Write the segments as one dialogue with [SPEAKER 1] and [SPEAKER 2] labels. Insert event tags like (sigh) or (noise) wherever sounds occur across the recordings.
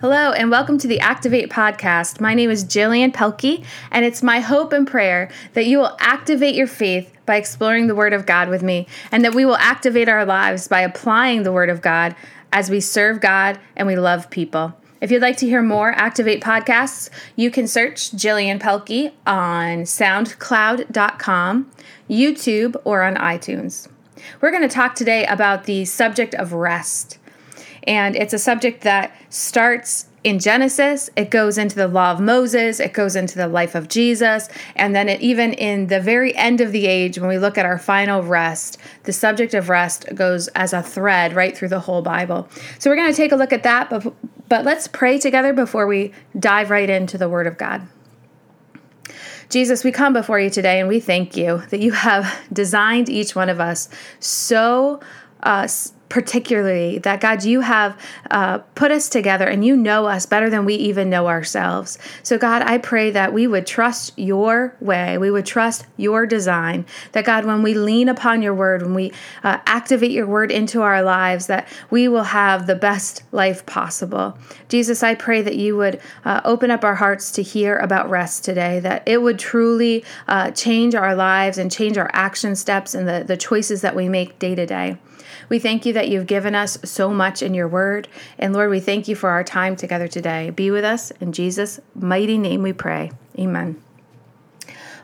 [SPEAKER 1] Hello, and welcome to the Activate podcast. My name is Jillian Pelkey, and it's my hope and prayer that you will activate your faith by exploring the Word of God with me, and that we will activate our lives by applying the Word of God as we serve God and we love people. If you'd like to hear more Activate podcasts, you can search Jillian Pelkey on SoundCloud.com, YouTube, or on iTunes. We're going to talk today about the subject of rest. And it's a subject that starts in Genesis, it goes into the law of Moses, it goes into the life of Jesus, and then it, even in the very end of the age, when we look at our final rest, the subject of rest goes as a thread right through the whole Bible. So we're going to take a look at that, but, but let's pray together before we dive right into the Word of God. Jesus, we come before you today and we thank you that you have (laughs) designed each one of us so uh, particularly that God, you have uh, put us together and you know us better than we even know ourselves. So, God, I pray that we would trust your way, we would trust your design. That, God, when we lean upon your word, when we uh, activate your word into our lives, that we will have the best life possible. Jesus, I pray that you would uh, open up our hearts to hear about rest today, that it would truly uh, change our lives and change our action steps and the, the choices that we make day to day. We thank you that you've given us so much in your word. And Lord, we thank you for our time together today. Be with us. In Jesus' mighty name we pray. Amen.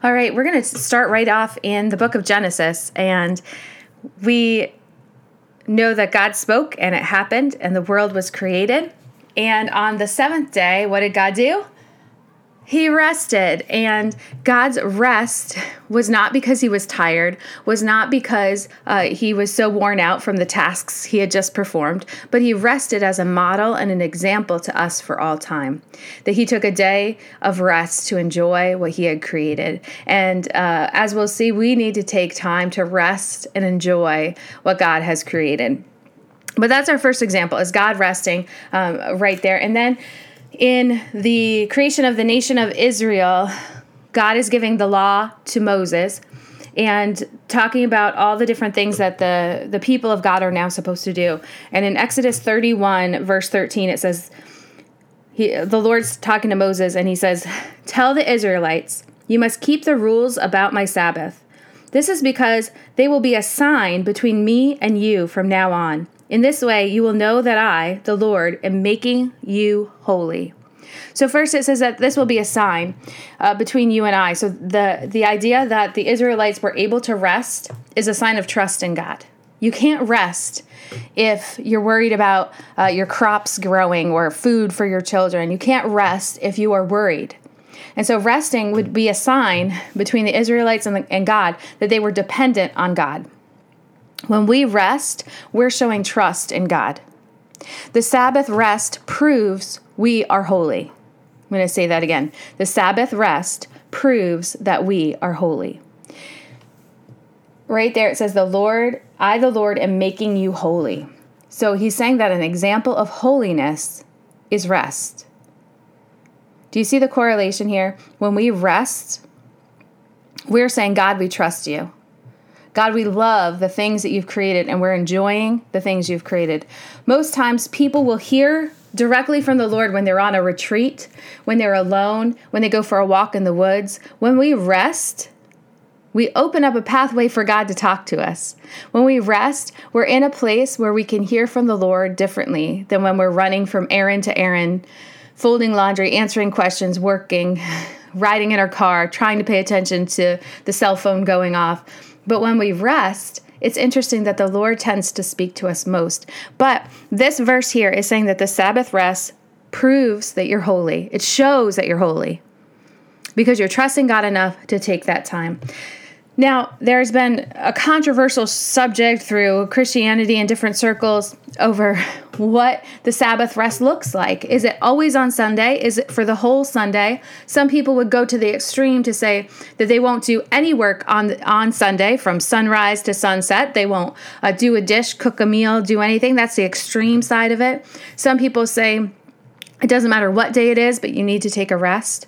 [SPEAKER 1] All right, we're going to start right off in the book of Genesis. And we know that God spoke and it happened and the world was created. And on the seventh day, what did God do? He rested and god's rest was not because he was tired was not because uh, he was so worn out from the tasks he had just performed but he rested as a model and an example to us for all time. That he took a day of rest to enjoy what he had created. And uh, as we'll see we need to take time to rest and enjoy what god has created. But that's our first example is god resting um, right there. And then in the creation of the nation of Israel, God is giving the law to Moses and talking about all the different things that the, the people of God are now supposed to do. And in Exodus 31, verse 13, it says, he, the Lord's talking to Moses, and he says, Tell the Israelites, you must keep the rules about my Sabbath. This is because they will be a sign between me and you from now on. In this way, you will know that I, the Lord, am making you holy. So first, it says that this will be a sign uh, between you and I. So the the idea that the Israelites were able to rest is a sign of trust in God. You can't rest if you're worried about uh, your crops growing or food for your children. You can't rest if you are worried. And so resting would be a sign between the Israelites and, the, and God that they were dependent on God. When we rest, we're showing trust in God. The Sabbath rest proves we are holy. I'm going to say that again. The Sabbath rest proves that we are holy. Right there, it says, The Lord, I, the Lord, am making you holy. So he's saying that an example of holiness is rest. Do you see the correlation here? When we rest, we're saying, God, we trust you. God, we love the things that you've created and we're enjoying the things you've created. Most times, people will hear directly from the Lord when they're on a retreat, when they're alone, when they go for a walk in the woods. When we rest, we open up a pathway for God to talk to us. When we rest, we're in a place where we can hear from the Lord differently than when we're running from errand to errand, folding laundry, answering questions, working, (laughs) riding in our car, trying to pay attention to the cell phone going off. But when we rest, it's interesting that the Lord tends to speak to us most. But this verse here is saying that the Sabbath rest proves that you're holy, it shows that you're holy because you're trusting God enough to take that time. Now, there's been a controversial subject through Christianity in different circles over (laughs) what the Sabbath rest looks like. Is it always on Sunday? Is it for the whole Sunday? Some people would go to the extreme to say that they won't do any work on on Sunday from sunrise to sunset. They won't uh, do a dish, cook a meal, do anything. That's the extreme side of it. Some people say it doesn't matter what day it is, but you need to take a rest.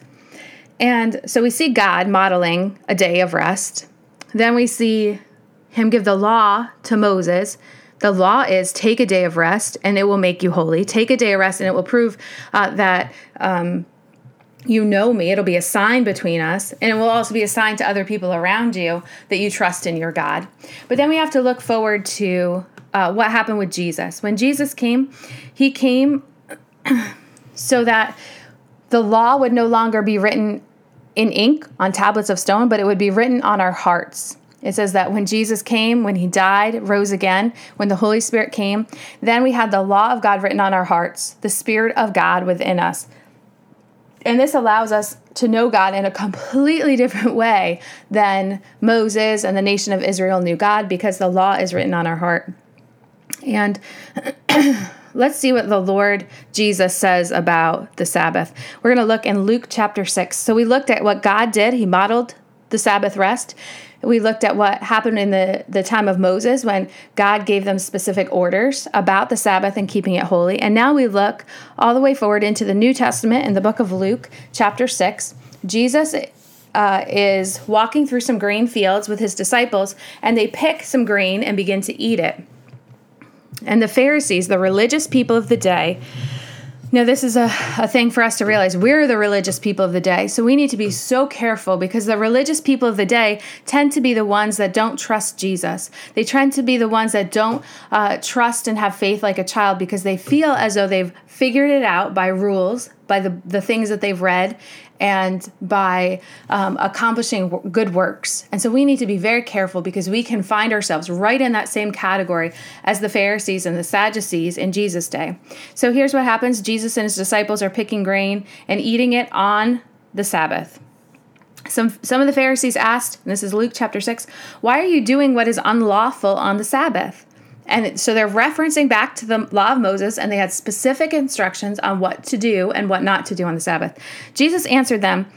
[SPEAKER 1] And so we see God modeling a day of rest then we see him give the law to Moses, The law is take a day of rest and it will make you holy. Take a day of rest and it will prove uh, that um, you know me. It'll be a sign between us, and it will also be a sign to other people around you that you trust in your God. But then we have to look forward to uh, what happened with Jesus. When Jesus came, he came (clears throat) so that the law would no longer be written in ink on tablets of stone, but it would be written on our hearts. It says that when Jesus came, when he died, rose again, when the Holy Spirit came, then we had the law of God written on our hearts, the Spirit of God within us. And this allows us to know God in a completely (laughs) different way than Moses and the nation of Israel knew God because the law is written on our heart. And (clears throat) let's see what the Lord Jesus says about the Sabbath. We're going to look in Luke chapter 6. So we looked at what God did, He modeled the Sabbath rest. We looked at what happened in the, the time of Moses when God gave them specific orders about the Sabbath and keeping it holy. And now we look all the way forward into the New Testament in the book of Luke, chapter 6. Jesus uh, is walking through some grain fields with his disciples, and they pick some grain and begin to eat it. And the Pharisees, the religious people of the day, now, this is a, a thing for us to realize. We're the religious people of the day. So we need to be so careful because the religious people of the day tend to be the ones that don't trust Jesus. They tend to be the ones that don't uh, trust and have faith like a child because they feel as though they've figured it out by rules, by the, the things that they've read, and by um, accomplishing good works. And so we need to be very careful because we can find ourselves right in that same category as the Pharisees and the Sadducees in Jesus' day. So here's what happens Jesus and his disciples are picking grain and eating it on the Sabbath. Some, some of the Pharisees asked, this is Luke chapter 6, why are you doing what is unlawful on the Sabbath? And so they're referencing back to the law of Moses, and they had specific instructions on what to do and what not to do on the Sabbath. Jesus answered them,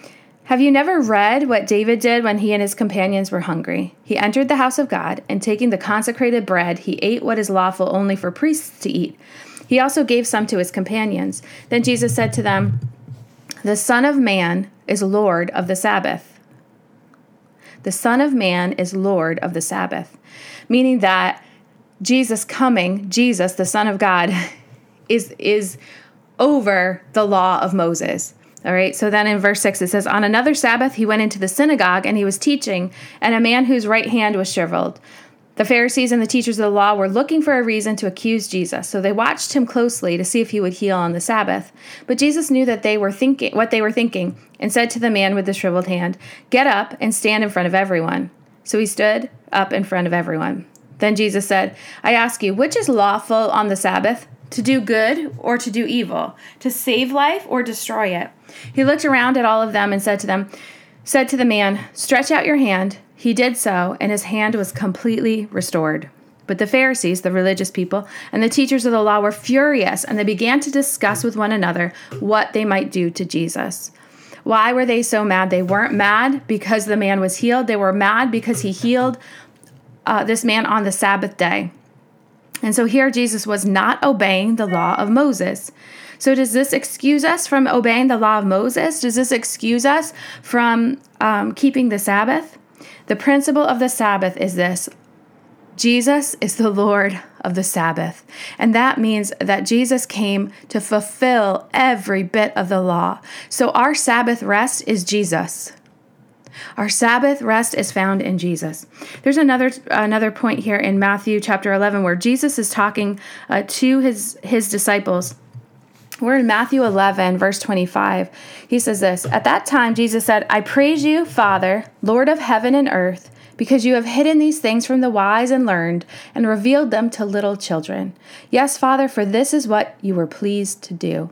[SPEAKER 1] Have you never read what David did when he and his companions were hungry? He entered the house of God, and taking the consecrated bread, he ate what is lawful only for priests to eat. He also gave some to his companions. Then Jesus said to them, The Son of Man is Lord of the Sabbath. The Son of Man is Lord of the Sabbath, meaning that Jesus coming, Jesus, the Son of God, (laughs) is is over the law of Moses. All right. So then in verse 6 it says on another Sabbath he went into the synagogue and he was teaching and a man whose right hand was shriveled. The Pharisees and the teachers of the law were looking for a reason to accuse Jesus, so they watched him closely to see if he would heal on the Sabbath. But Jesus knew that they were thinking what they were thinking and said to the man with the shriveled hand, "Get up and stand in front of everyone." So he stood up in front of everyone. Then Jesus said, I ask you, which is lawful on the Sabbath? To do good or to do evil? To save life or destroy it? He looked around at all of them and said to them, said to the man, Stretch out your hand. He did so, and his hand was completely restored. But the Pharisees, the religious people, and the teachers of the law were furious, and they began to discuss with one another what they might do to Jesus. Why were they so mad? They weren't mad because the man was healed. They were mad because he healed uh, this man on the Sabbath day. And so here Jesus was not obeying the law of Moses. So, does this excuse us from obeying the law of Moses? Does this excuse us from um, keeping the Sabbath? The principle of the Sabbath is this Jesus is the Lord of the Sabbath. And that means that Jesus came to fulfill every bit of the law. So, our Sabbath rest is Jesus. Our Sabbath rest is found in Jesus. There's another another point here in Matthew chapter 11 where Jesus is talking uh, to his his disciples. We're in Matthew 11, verse 25. He says this At that time, Jesus said, I praise you, Father, Lord of heaven and earth, because you have hidden these things from the wise and learned and revealed them to little children. Yes, Father, for this is what you were pleased to do.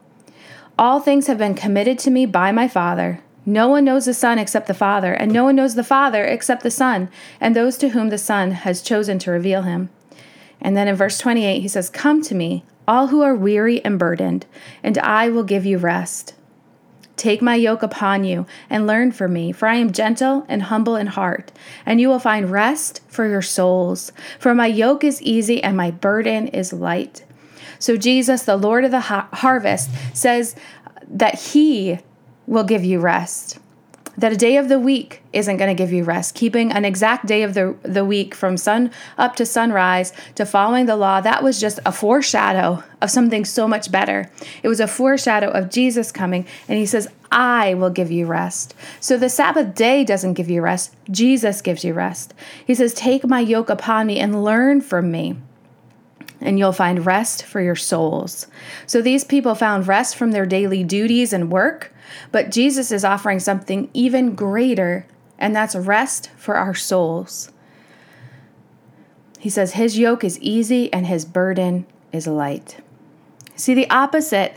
[SPEAKER 1] All things have been committed to me by my Father. No one knows the Son except the Father, and no one knows the Father except the Son, and those to whom the Son has chosen to reveal him. And then in verse 28, he says, Come to me, all who are weary and burdened, and I will give you rest. Take my yoke upon you and learn from me, for I am gentle and humble in heart, and you will find rest for your souls. For my yoke is easy and my burden is light. So, Jesus, the Lord of the ha- harvest, says that he will give you rest. that a day of the week isn't going to give you rest. Keeping an exact day of the, the week from sun up to sunrise to following the law, that was just a foreshadow of something so much better. It was a foreshadow of Jesus coming, and he says, I will give you rest. So the Sabbath day doesn't give you rest, Jesus gives you rest. He says, Take my yoke upon me and learn from me and you'll find rest for your souls. So these people found rest from their daily duties and work, but Jesus is offering something even greater, and that's rest for our souls. He says, His yoke is easy and His burden is light. See, the opposite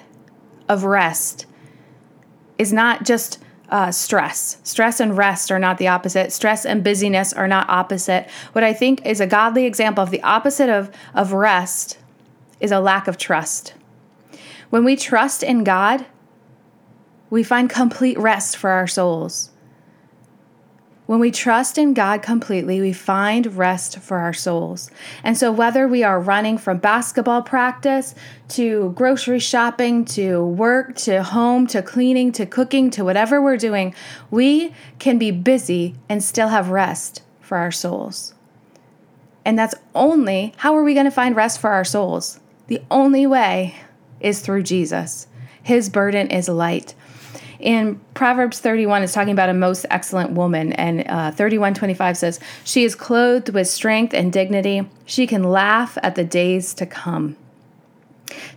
[SPEAKER 1] of rest is not just uh, stress. Stress and rest are not the opposite. Stress and busyness are not opposite. What I think is a godly example of the opposite of, of rest is a lack of trust. When we trust in God, we find complete rest for our souls. When we trust in God completely, we find rest for our souls. And so, whether we are running from basketball practice to grocery shopping to work to home to cleaning to cooking to whatever we're doing, we can be busy and still have rest for our souls. And that's only how are we going to find rest for our souls? The only way is through Jesus. His burden is light in Proverbs 31, it's talking about a most excellent woman, and uh, 31:25 says, "She is clothed with strength and dignity. She can laugh at the days to come."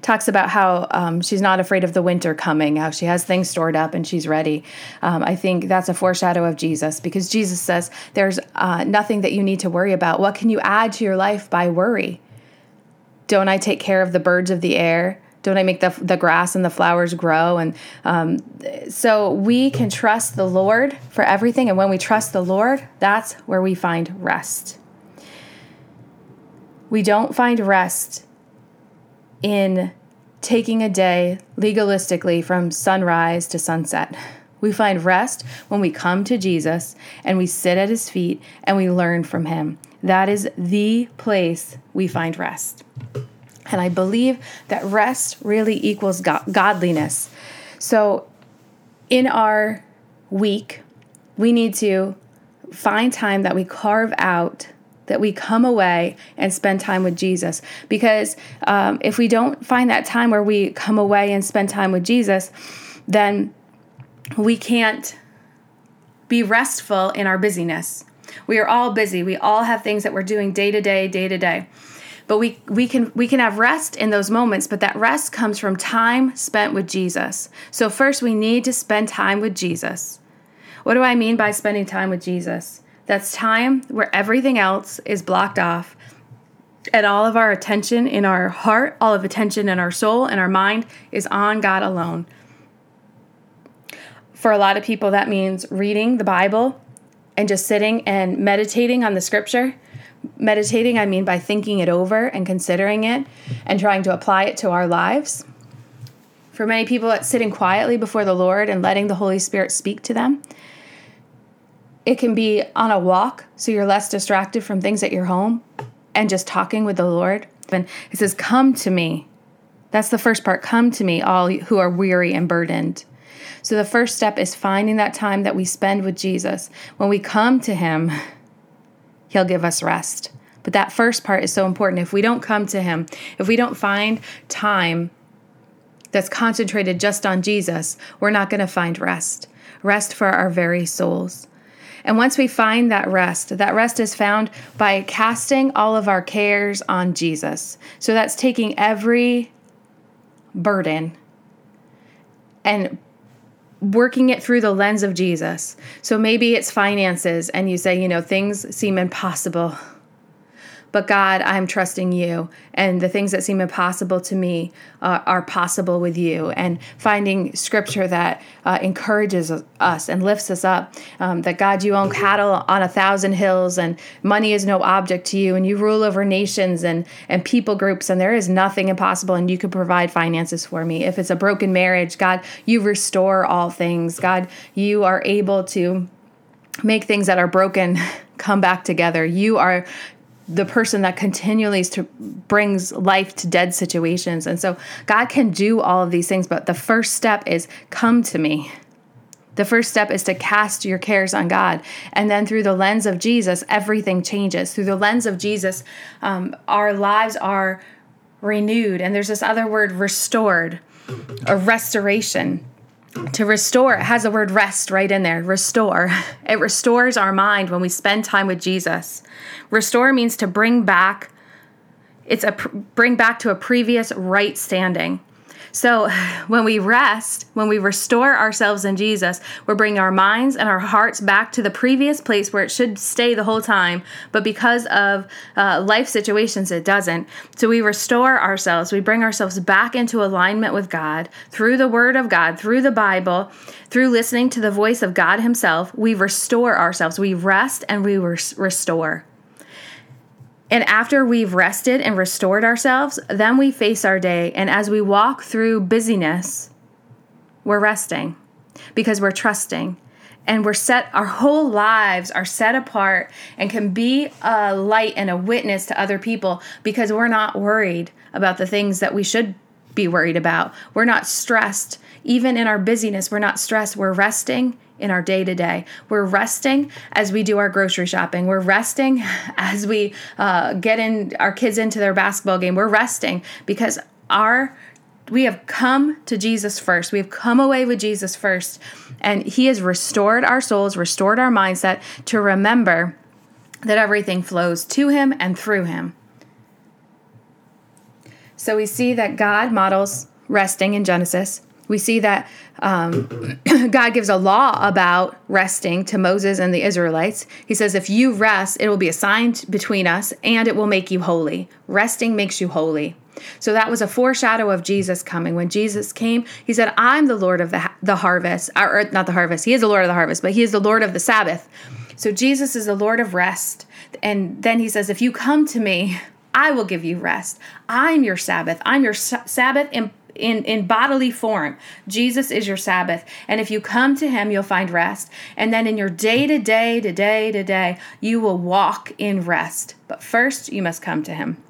[SPEAKER 1] Talks about how um, she's not afraid of the winter coming, how she has things stored up and she's ready. Um, I think that's a foreshadow of Jesus because Jesus says there's uh, nothing that you need to worry about. What can you add to your life by worry? Don't I take care of the birds of the air? Don't I make the, the grass and the flowers grow? And um, so we can trust the Lord for everything. And when we trust the Lord, that's where we find rest. We don't find rest in taking a day legalistically from sunrise to sunset. We find rest when we come to Jesus and we sit at his feet and we learn from him. That is the place we find rest. And I believe that rest really equals godliness. So in our week, we need to find time that we carve out that we come away and spend time with Jesus. Because um, if we don't find that time where we come away and spend time with Jesus, then we can't be restful in our busyness. We are all busy. We all have things that we're doing day to day, day to day but we we can we can have rest in those moments but that rest comes from time spent with Jesus. So first we need to spend time with Jesus. What do I mean by spending time with Jesus? That's time where everything else is blocked off and all of our attention in our heart all of attention in our soul and our mind is on God alone. For a lot of people that means reading the Bible and just sitting and meditating on the scripture meditating, I mean by thinking it over and considering it and trying to apply it to our lives. For many people, it's sitting quietly before the Lord and letting the Holy Spirit speak to them. It can be on a walk, so you're less distracted from things at your home and just talking with the Lord. And it says, Come to me. That's the first part. Come to me, all who are weary and burdened. So the first step is finding that time that we spend with Jesus. When we come to Him, (laughs) He'll give us rest. But that first part is so important. If we don't come to Him, if we don't find time that's concentrated just on Jesus, we're not going to find rest. Rest for our very souls. And once we find that rest, that rest is found by casting all of our cares on Jesus. So that's taking every burden and working it through the lens of Jesus. So maybe it's finances, and you say, you know, things seem impossible. But God, I'm trusting you. And the things that seem impossible to me uh, are possible with you. And finding scripture that uh, encourages us and lifts us up. Um, that God, you own cattle on a thousand hills, and money is no object to you. And you rule over nations and, and people groups, and there is nothing impossible. And you can provide finances for me. If it's a broken marriage, God, you restore all things. God, you are able to make things that are broken (laughs) come back together. You are the person that continually to brings life to dead situations. And so God can do all of these things, but the first step is come to me. The first step is to cast your cares on God. And then through the lens of Jesus, everything changes. Through the lens of Jesus, um, our lives are renewed. And there's this other word, restored, a restoration. To restore, it has the word rest right in there. Restore. (laughs) It restores our mind when we spend time with Jesus. Restore means to bring back. It's a bring back to a previous right standing. So when we rest, when we restore ourselves in Jesus, we're bringing our minds and our hearts back to the previous place where it should stay the whole time. But because of uh, life situations, it doesn't. So we restore ourselves. We bring ourselves back into alignment with God through the Word of God, through the Bible, through listening to the voice of God Himself. We restore ourselves. We rest and we res- restore. And after we've rested and restored ourselves, then we face our day. And as we walk through busyness, we're resting because we're trusting and we're set our whole lives are set apart and can be a light and a witness to other people because we're not worried about the things that we should be worried about. We're not stressed. Even in our busyness, we're not stressed. We're resting in our day to day. We're resting as we do our grocery shopping. We're resting (laughs) as we uh, get in our kids into their basketball game. We're resting because our we have come to Jesus first. We have come away with Jesus first, and He has restored our souls, restored our mindset to remember that everything flows to Him and through Him. So we see that God models resting in Genesis. We see that um, (clears throat) God gives a law about resting to Moses and the Israelites. He says, If you rest, it will be a sign between us and it will make you holy. Resting makes you holy. So that was a foreshadow of Jesus coming. When Jesus came, he said, I'm the Lord of the, the harvest, or not the harvest, he is the Lord of the harvest, but he is the Lord of the Sabbath. So Jesus is the Lord of rest. And then he says, If you come to me, I will give you rest. I'm your Sabbath. I'm your Sabbath in, in, in bodily form. Jesus is your Sabbath. And if you come to him, you'll find rest. And then in your day to day to day to day, you will walk in rest. But first, you must come to him.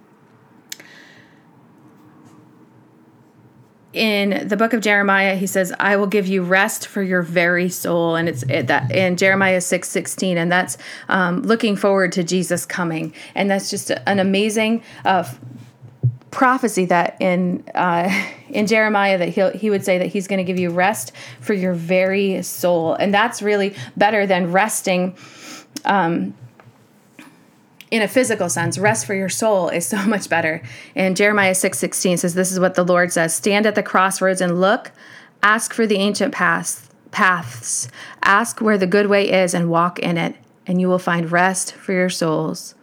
[SPEAKER 1] In the book of Jeremiah, he says, "I will give you rest for your very soul," and it's it, that in Jeremiah six sixteen, and that's um, looking forward to Jesus coming, and that's just an amazing uh, prophecy that in uh, (laughs) in Jeremiah that he he would say that he's going to give you rest for your very soul, and that's really better than resting. Um, in a physical sense, rest for your soul is so (laughs) much better. And Jeremiah 6 16 says, This is what the Lord says Stand at the crossroads and look, ask for the ancient paths, paths, ask where the good way is and walk in it, and you will find rest for your souls.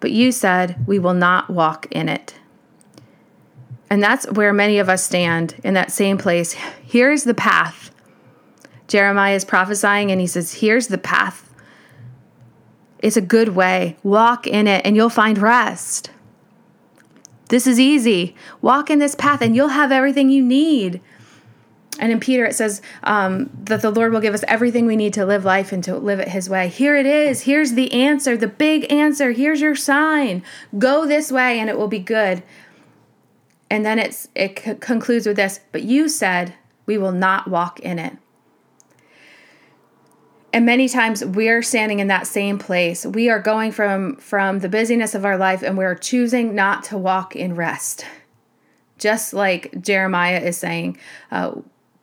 [SPEAKER 1] But you said, We will not walk in it. And that's where many of us stand in that same place. Here's the path. Jeremiah is prophesying and he says, Here's the path it's a good way. Walk in it and you'll find rest. This is easy. Walk in this path and you'll have everything you need. And in Peter, it says um, that the Lord will give us everything we need to live life and to live it His way. Here it is. Here's the answer, the big answer. Here's your sign. Go this way and it will be good. And then it's, it c- concludes with this But you said, We will not walk in it. And many times we're standing in that same place. We are going from from the busyness of our life and we're choosing not to walk in rest. Just like Jeremiah is saying, uh,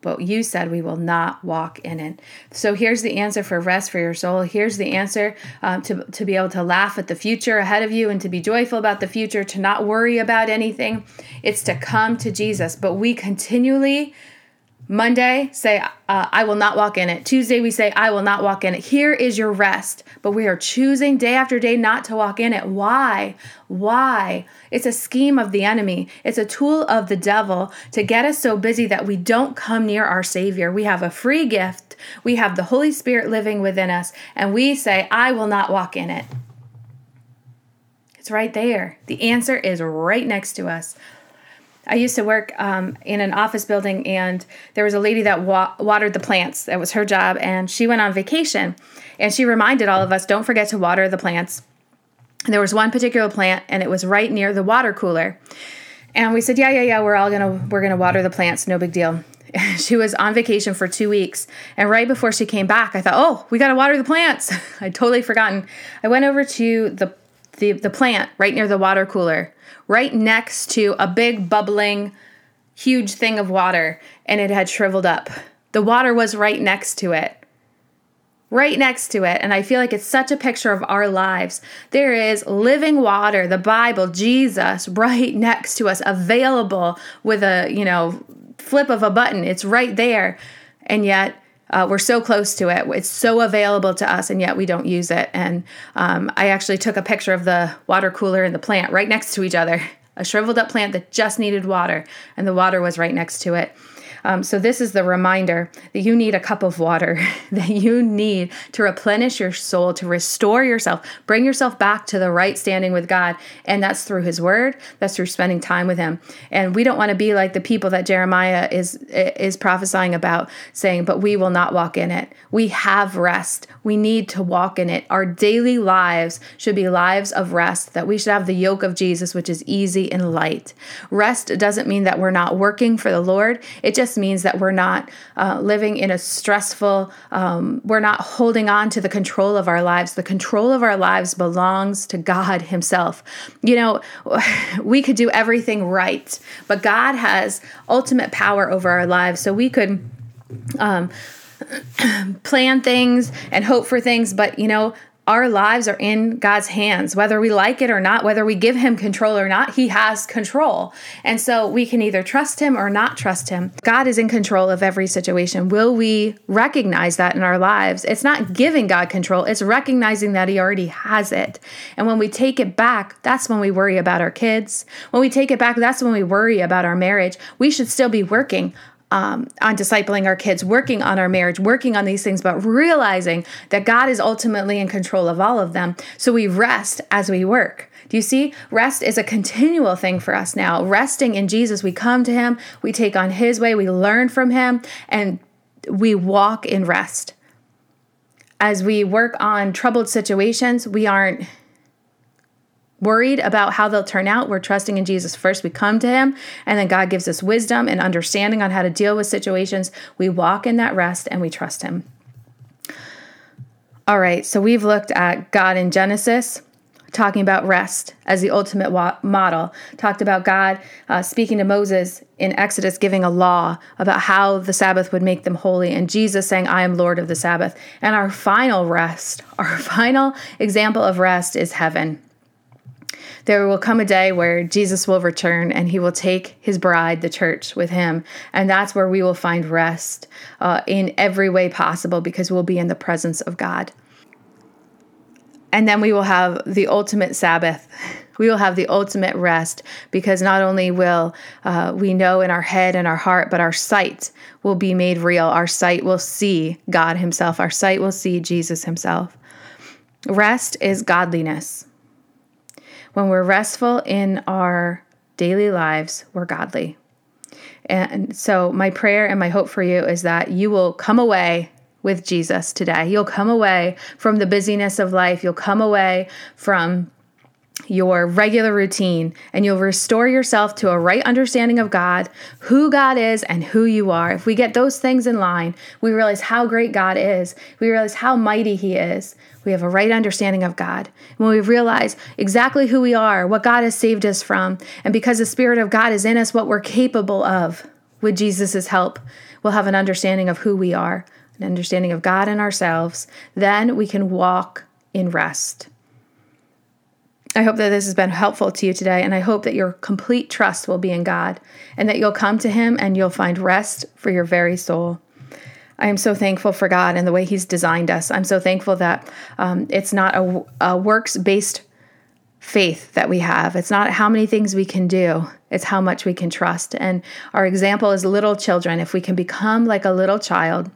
[SPEAKER 1] but you said we will not walk in it. So here's the answer for rest for your soul. Here's the answer um, to, to be able to laugh at the future ahead of you and to be joyful about the future, to not worry about anything. It's to come to Jesus. But we continually Monday, say, uh, I will not walk in it. Tuesday, we say, I will not walk in it. Here is your rest. But we are choosing day after day not to walk in it. Why? Why? It's a scheme of the enemy, it's a tool of the devil to get us so busy that we don't come near our Savior. We have a free gift, we have the Holy Spirit living within us, and we say, I will not walk in it. It's right there. The answer is right next to us. I used to work um, in an office building, and there was a lady that wa- watered the plants. That was her job, and she went on vacation, and she reminded all of us, "Don't forget to water the plants." And there was one particular plant, and it was right near the water cooler. And we said, "Yeah, yeah, yeah, we're all gonna we're gonna water the plants, no big deal." (laughs) she was on vacation for two weeks. And right before she came back, I thought, oh, we got to water the plants. (laughs) I'd totally forgotten. I went over to the, the, the plant right near the water cooler, right next to a big bubbling, huge thing of water, and it had shriveled up. The water was right next to it right next to it. And I feel like it's such a picture of our lives. There is living water, the Bible, Jesus, right (laughs) next to us, available with a, you know, flip of a button. It's right there. And yet, uh, we're so close to it. It's so available to us, and yet we don't use it. And um, I actually took a picture of the water cooler and the plant right next to each other. A shriveled up plant that just needed water, and the water was right next to it. Um, so, this is the reminder that you need a cup of water, (laughs) that you need to replenish your soul, to restore yourself, bring yourself back to the right standing with God. And that's through His Word, that's through spending time with Him. And we don't want to be like the people that Jeremiah is, is prophesying about, saying, But we will not walk in it. We have rest. We need to walk in it. Our daily lives should be lives of rest, that we should have the yoke of Jesus, which is easy and light. Rest doesn't mean that we're not working for the Lord, it means that we're not uh, living in a stressful, um, we're not holding on to the control of our lives. The control of our lives belongs to God Himself. You know, (laughs) we could do everything right, but God has ultimate power over our lives. So we could. Um, (clears throat) plan things and hope for things, but you know, our lives are in God's hands, whether we like it or not, whether we give Him control or not, He has control. And so we can either trust Him or not trust Him. God is in control of every situation. Will we recognize that in our lives? It's not giving God control, it's recognizing that He already has it. And when we take it back, that's when we worry about our kids. When we take it back, that's when we worry about our marriage. We should still be working um, on discipling our kids, working on our marriage, working on these things, but realizing that God is ultimately in control of all of them. So we rest as we work. Do you see? Rest is a continual thing for us now. Resting in Jesus, we come to Him, we take on His way, we learn from Him, and we walk in rest. As we work on troubled situations, we aren't worried about how they'll turn out. We're trusting in Jesus first. We come to Him, and then God gives us wisdom and understanding on how to deal with situations. We walk in that rest and we trust Him. All right, so we've looked at God in Genesis, talking about rest as the ultimate wa- model, talked about God uh, speaking to Moses in Exodus, giving a law about how the Sabbath would make them holy, and Jesus saying, I am Lord of the Sabbath. And our final rest, (laughs) our final example of rest is heaven there will come a day where Jesus will return and he will take his bride, the church, with him. And that's where we will find rest uh, in every way possible because we'll be in the presence of God. And then we will have the ultimate Sabbath. (laughs) We will have the ultimate rest because not only will uh, we know in our head and our heart, but our sight will be made real. Our sight will see God Himself. Our sight will see Jesus Himself. Rest is godliness. When we're restful in our daily lives, we're godly. And so, my prayer and my hope for you is that you will come away with Jesus today. You'll come away from the busyness of life. You'll come away from your regular routine and you'll restore yourself to a right understanding of God, who God is, and who you are. If we get those things in line, we realize how great God is, we realize how mighty He is. We have a right understanding of God. When we realize exactly who we are, what God has saved us from, and because the Spirit of God is in us, what we're capable of with Jesus' help, we'll have an understanding of who we are, an understanding of God and ourselves. Then we can walk in rest. I hope that this has been helpful to you today, and I hope that your complete trust will be in God and that you'll come to Him and you'll find rest for your very soul. I am so thankful for God and the way He's designed us. I'm so thankful that um, it's not a, a works based faith that we have. It's not how many things we can do, it's how much we can trust. And our example is little children. If we can become like a little child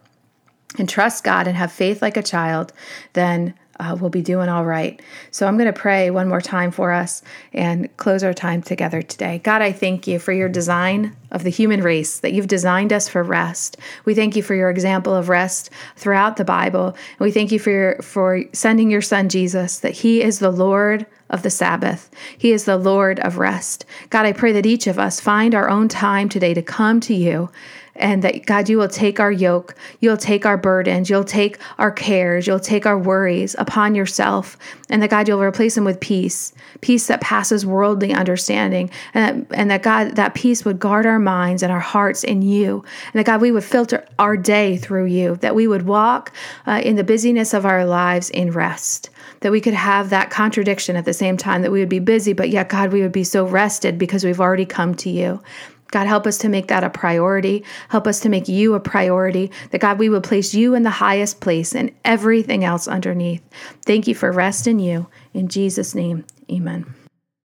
[SPEAKER 1] and trust God and have faith like a child, then uh, we'll be doing all right. So I'm going to pray one more time for us and close our time together today. God, I thank you for your design of the human race, that you've designed us for rest. We thank you for your example of rest throughout the Bible. And we thank you for, your, for sending your son Jesus, that he is the Lord of the Sabbath. He is the Lord of rest. God, I pray that each of us find our own time today to come to you and that God, you will take our yoke, you'll take our burdens, you'll take our cares, you'll take our worries upon yourself, and that God, you'll replace them with peace, peace that passes worldly understanding, and that, and that God, that peace would guard our minds and our hearts in you, and that God, we would filter our day through you, that we would walk uh, in the busyness of our lives in rest that we could have that contradiction at the same time, that we would be busy, but yet, God, we would be so rested because we've already come to you. God, help us to make that a priority. Help us to make you a priority. That God, we would place you in the highest place and everything else underneath. Thank you for rest in you. In Jesus' name, amen.